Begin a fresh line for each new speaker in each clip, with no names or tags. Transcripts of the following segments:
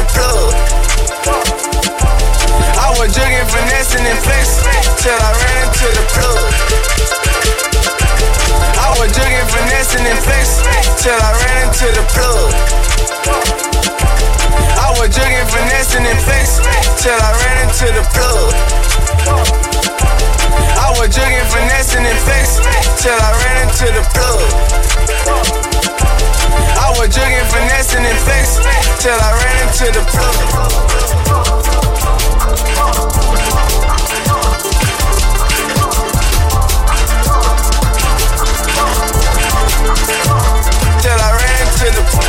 the plug.
I was jugging, finessing, and flexing till I ran into the plug. I was jugging, finessing, and flexing till I ran into the plug was jugging, finessing, and flexing till I ran into the plug. I was jugging, finessing, and flexing till I ran into the plug. I
was jugging, finessing, and flexing till I ran into the plug. till I ran into the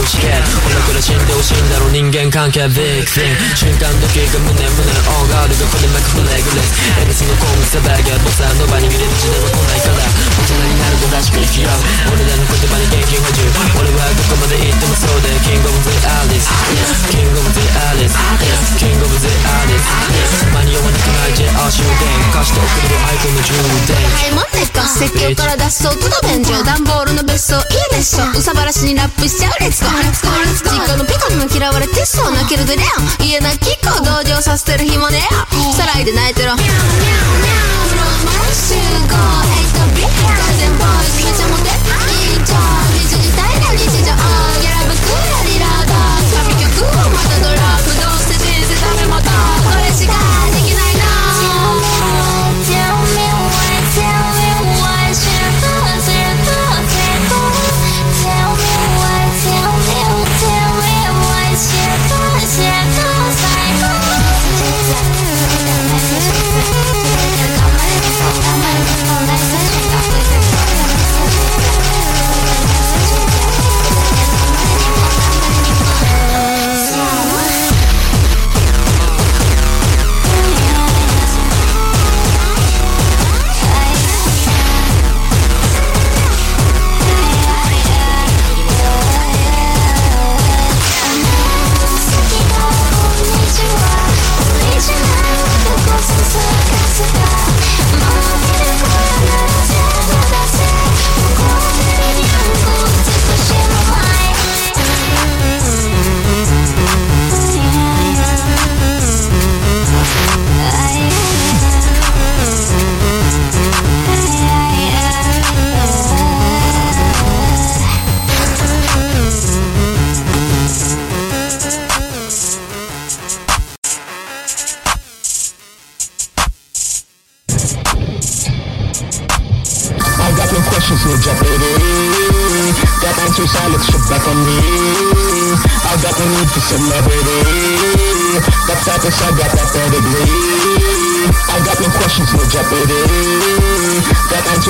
をして俺から死んでほしいんだろう人間関係ビッグシン瞬間時計が胸胸オーガールがこれ巻くフレグレスエビスのコングサバーガーボスはノバに見れる時代は来ないから大人になるとらしく生きよう俺らの言葉に元気を補充俺はどこまで行ってもそうでキングオブザアリスキングオブザアリスキングオブザアリスたまに読まなくないじゃあ終電貸しておくれるアイコンの充電
はいもんねか説教から脱走との便所段ボールの別荘いいでしょうさばらしにラップしちゃうレッツゴレッツゴーレッツゴー実家のピカにも嫌われてそう泣けるぜレオン家なきっこ同情させてる暇ねえよさらいで泣いてろニャーニャーニャーフロマン集合ヘイトビッガーデンボーイズめちゃモテいいじゃん日自体の日常やらぶくらリラードサビ曲をまたドラップどうせ人生ダメまたこれしか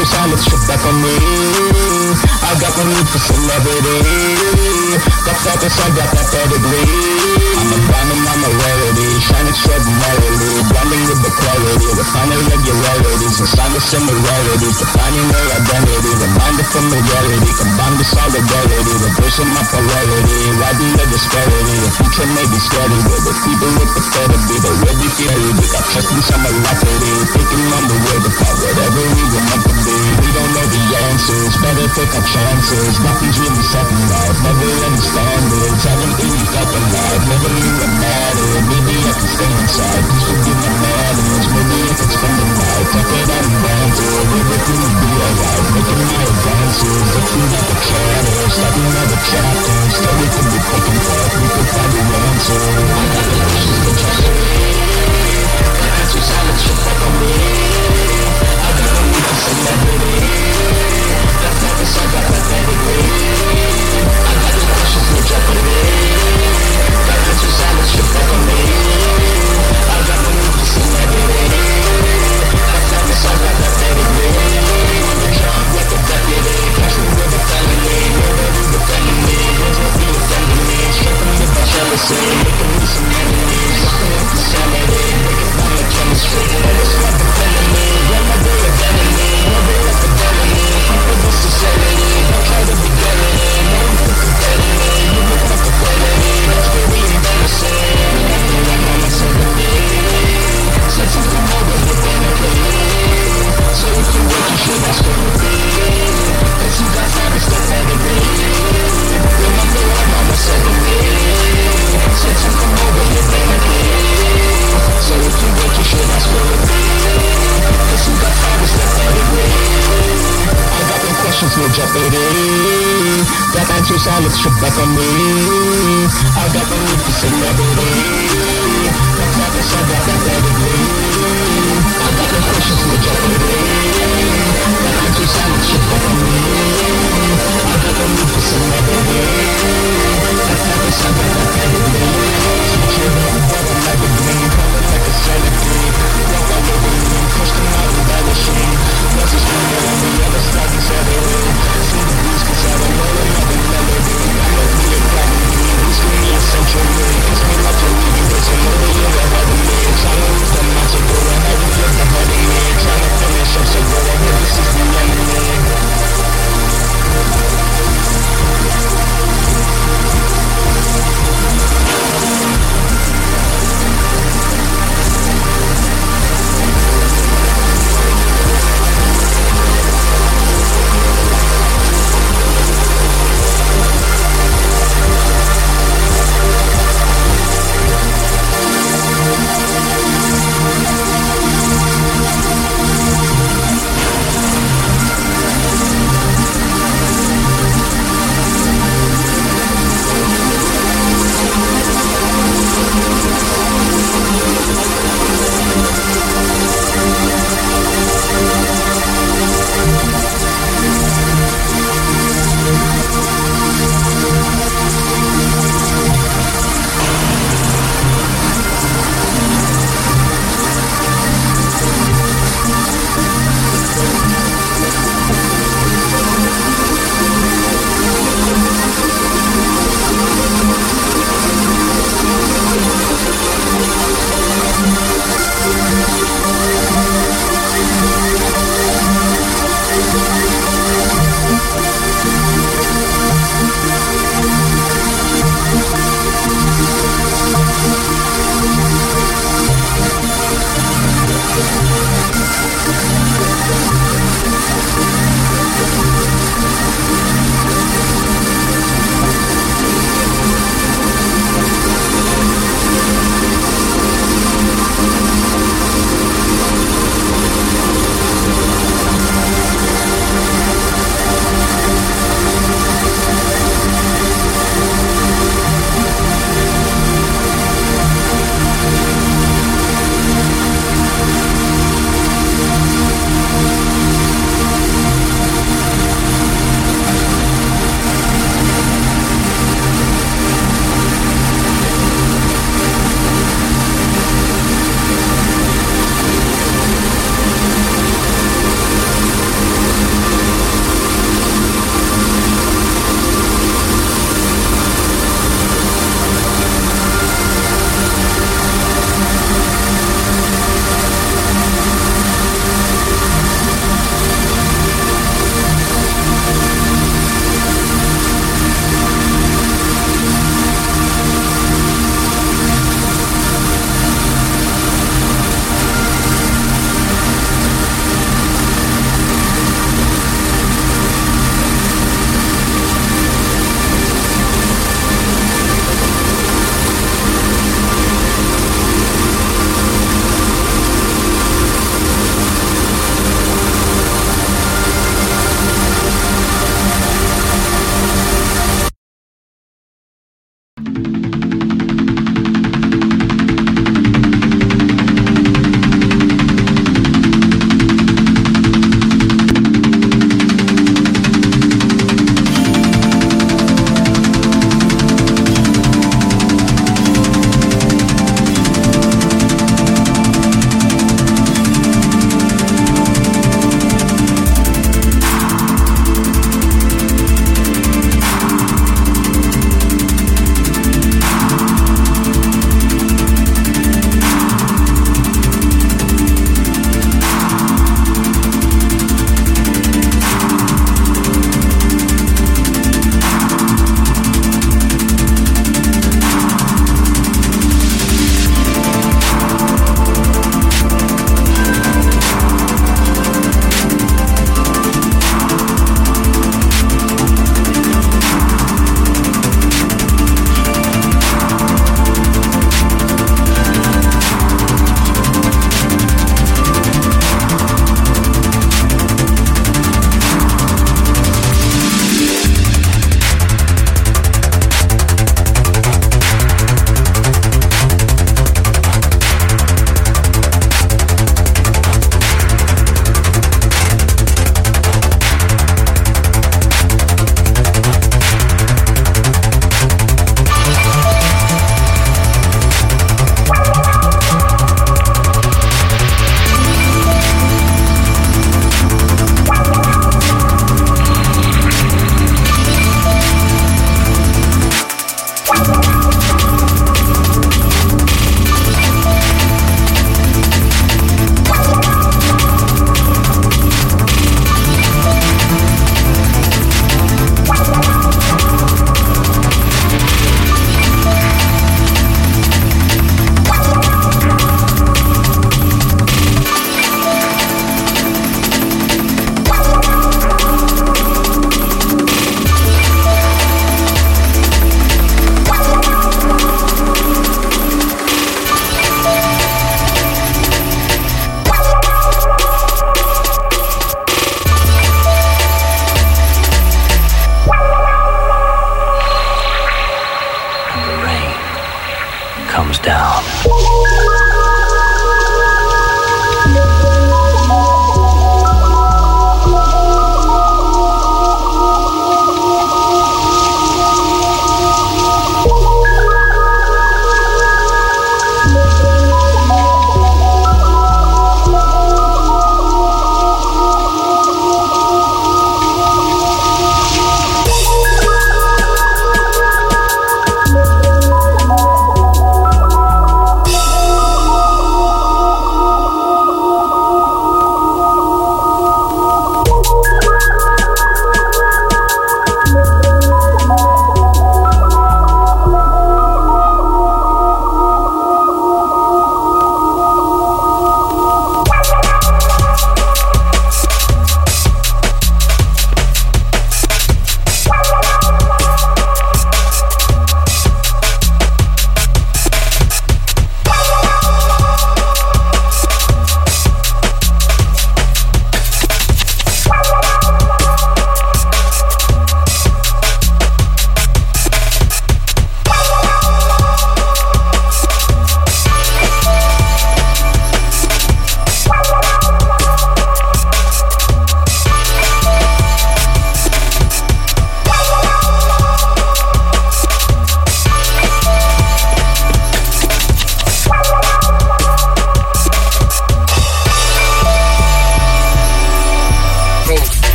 Answers, I look shit back on me. I got no need for celebrity. Got status, I got that pedigree. I'm a diamond, I'm a rarity. Shine extraordinarily. Blending with the clarity. Refine irregularities and sign the similarities. Defining their identity. Reminder from the reality. Combine the solidarity. Reversing my polarity. Riding the disparity. The future may be scary. But the people prefer to be. But we'll be fairy. We got trust in some alacrity. Thinking on the to find whatever we were meant to be. We don't know the answers. Better take our chances. Nothing's really second life. Never understand it. Haven't really felt alive. Knew what mattered. Maybe I can stay inside. Please forgive my manners. Maybe I can spend the night. It out and banter. Everything will be alright. Making my advances. Looking the chapter. We could find the answer. I got the questions to The answers I let you back on me. I got need for celebrity. That purpose I got pedigree. I got the questions no jeopardy. Making me some enemies. Locking up insanity. Making fun of chemistry. Never stop defending me. Run my look back on. I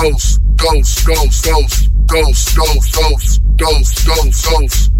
ghost, ghost, ghost, ghost, ghost, ghost, ghost, ghost, ghost, ghost.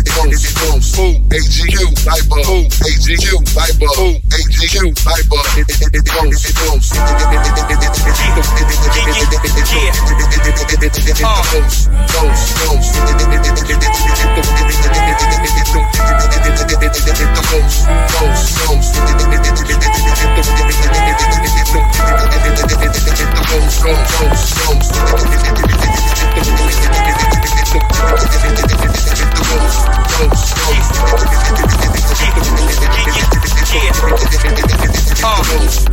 it comes, it comes. Food, AGU, Lipa, food, AGU, Lipa, food, AGU, Lipa, it, it, it Oh.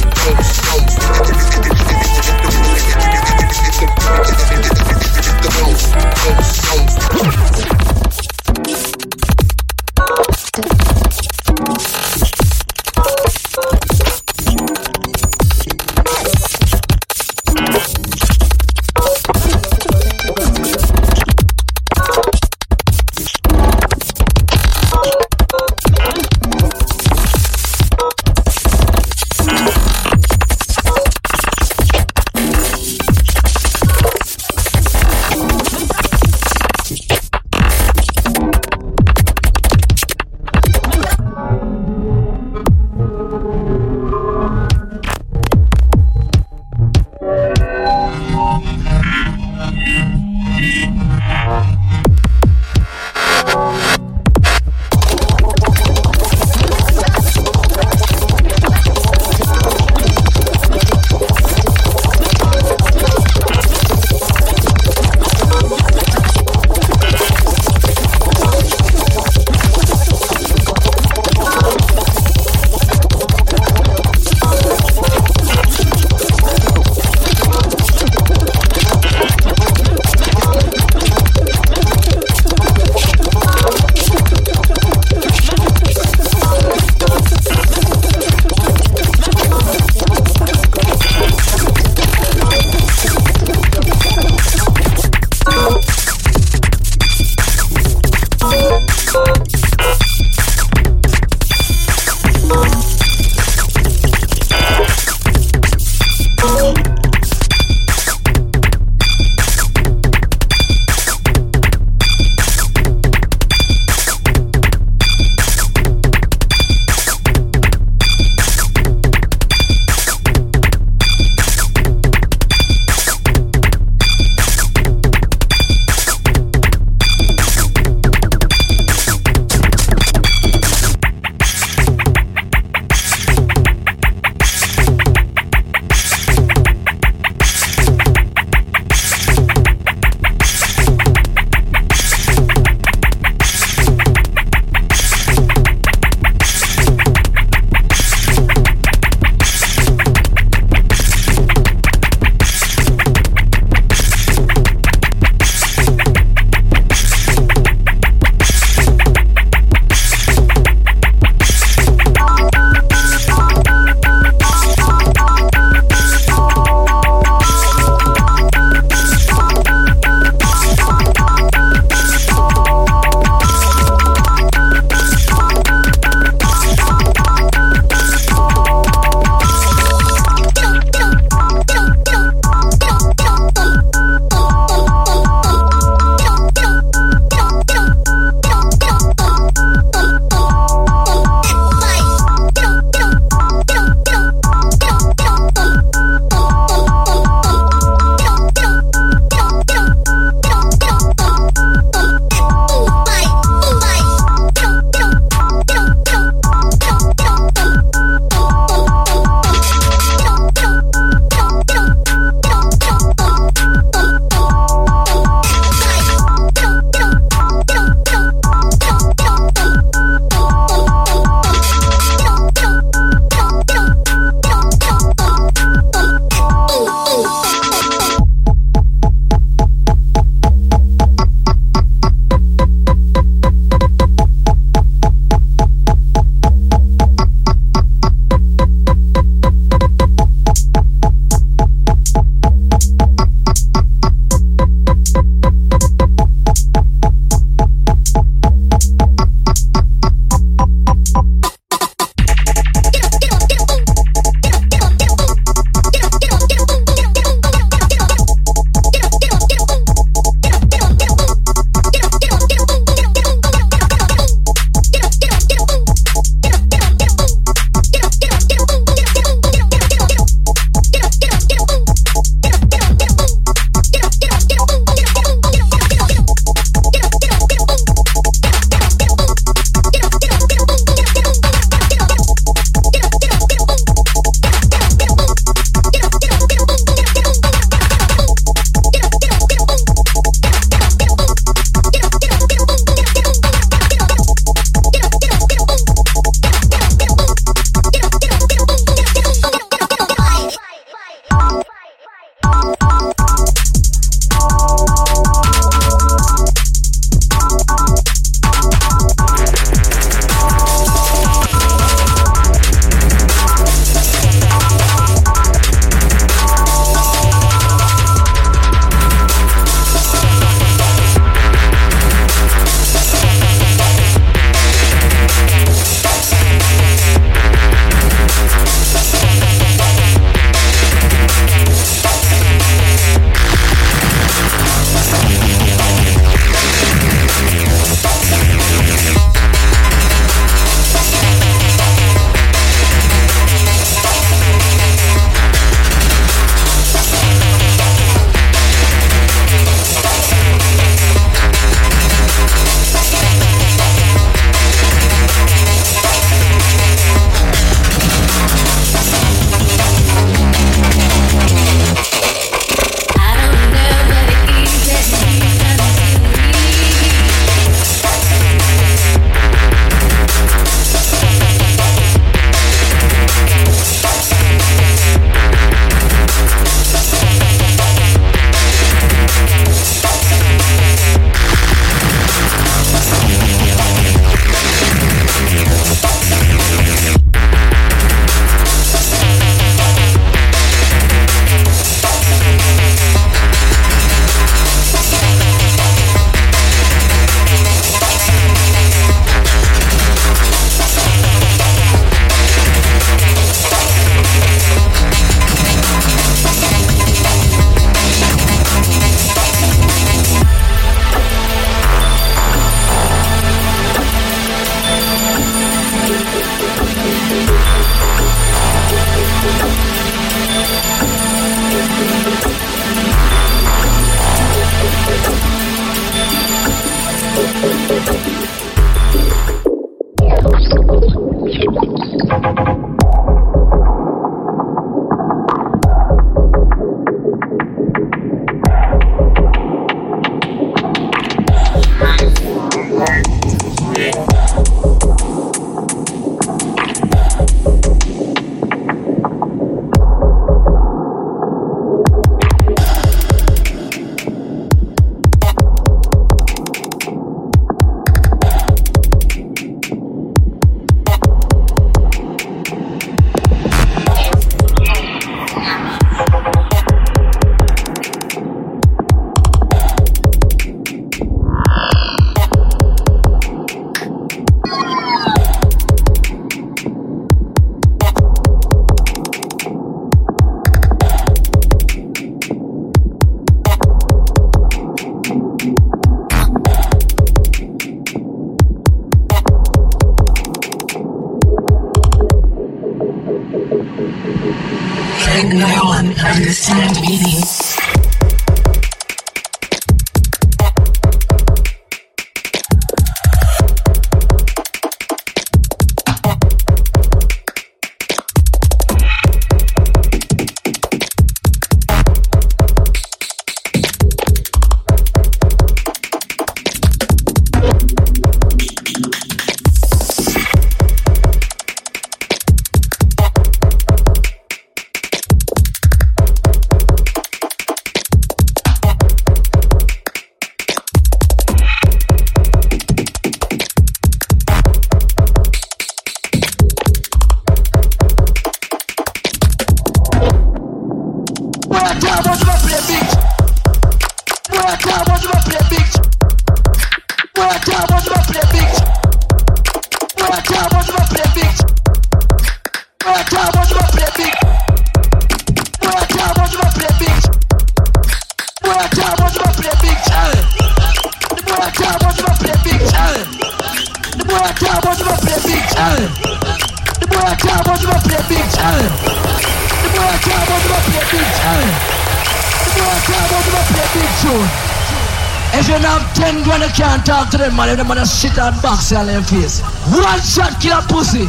Them
man shit and box on their face. One shot kill a pussy.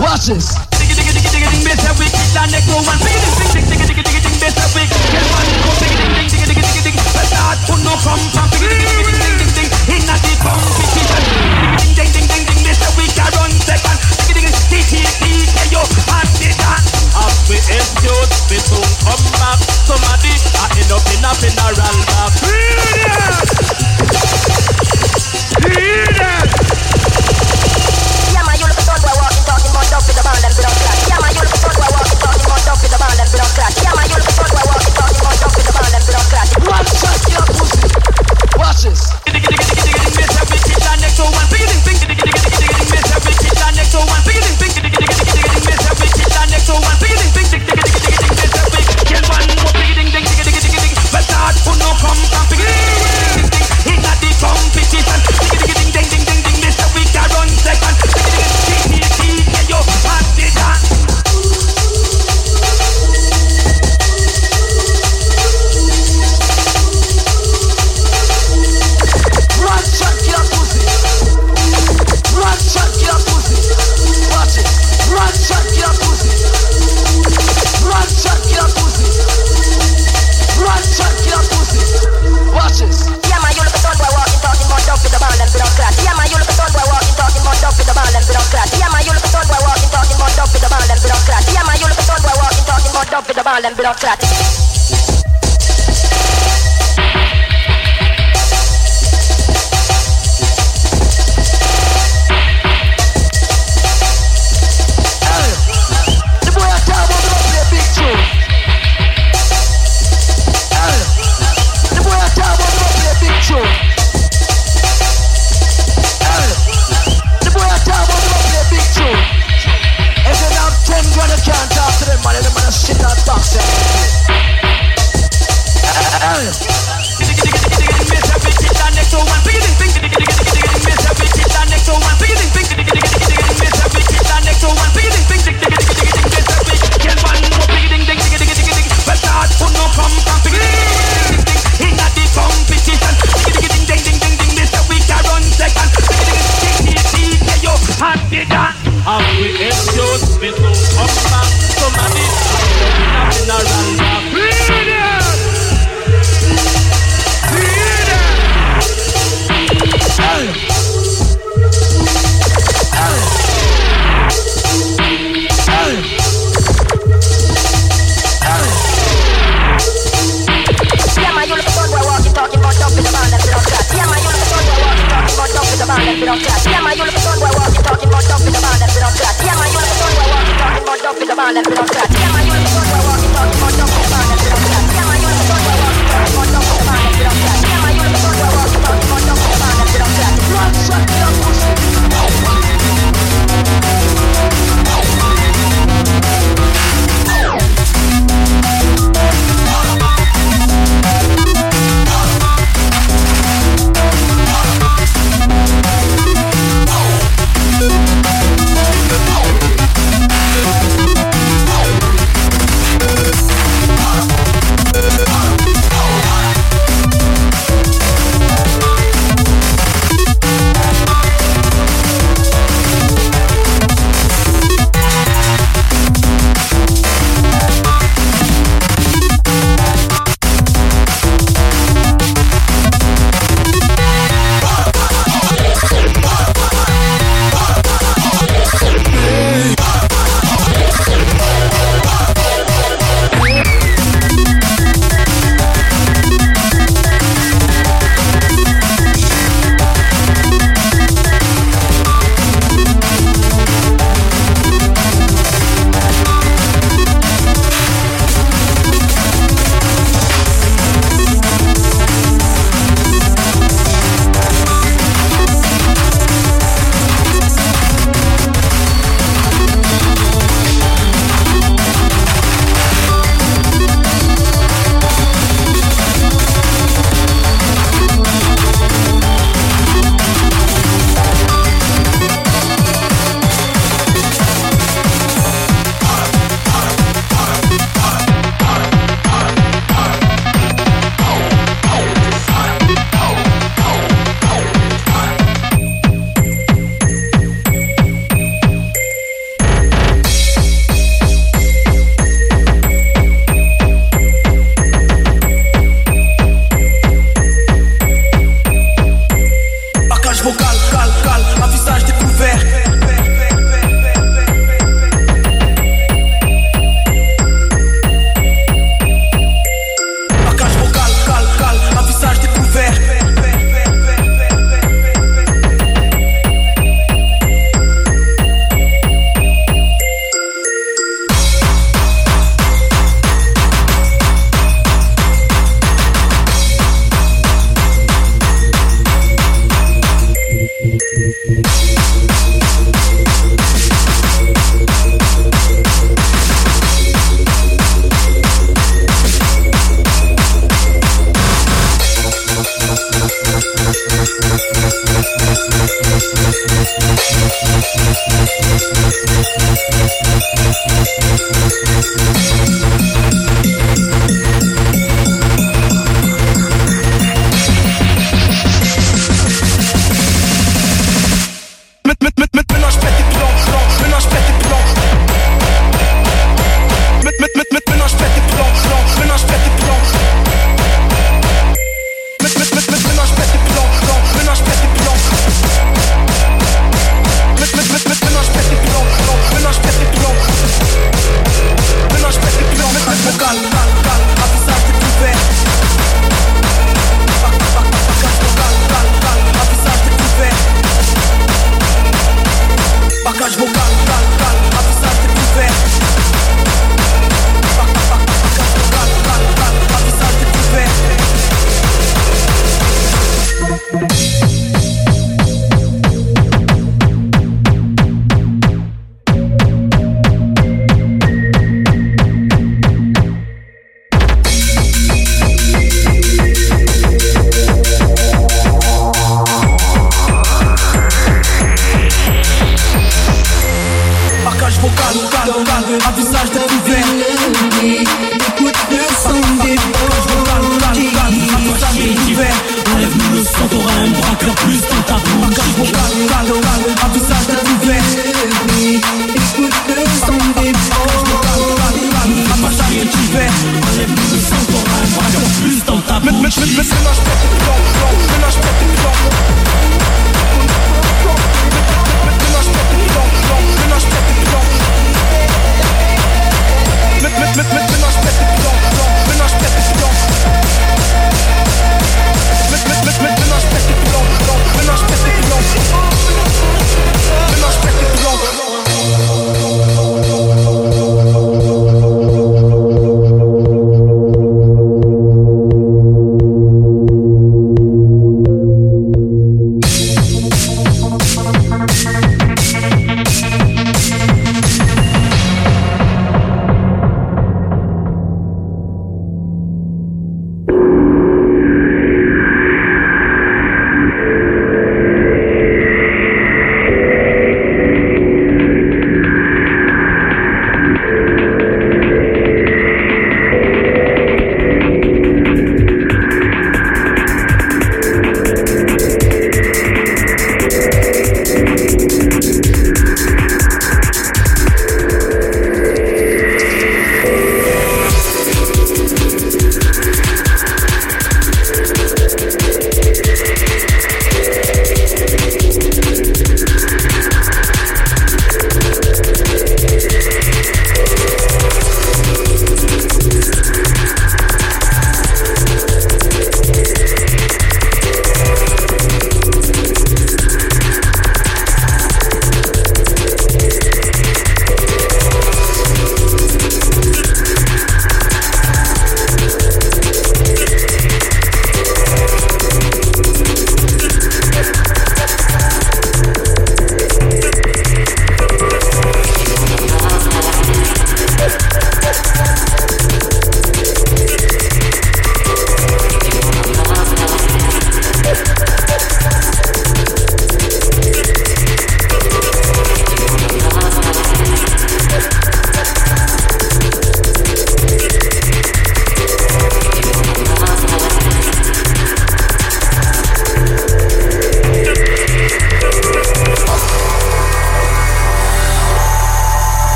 Watch this.
So I
feel it.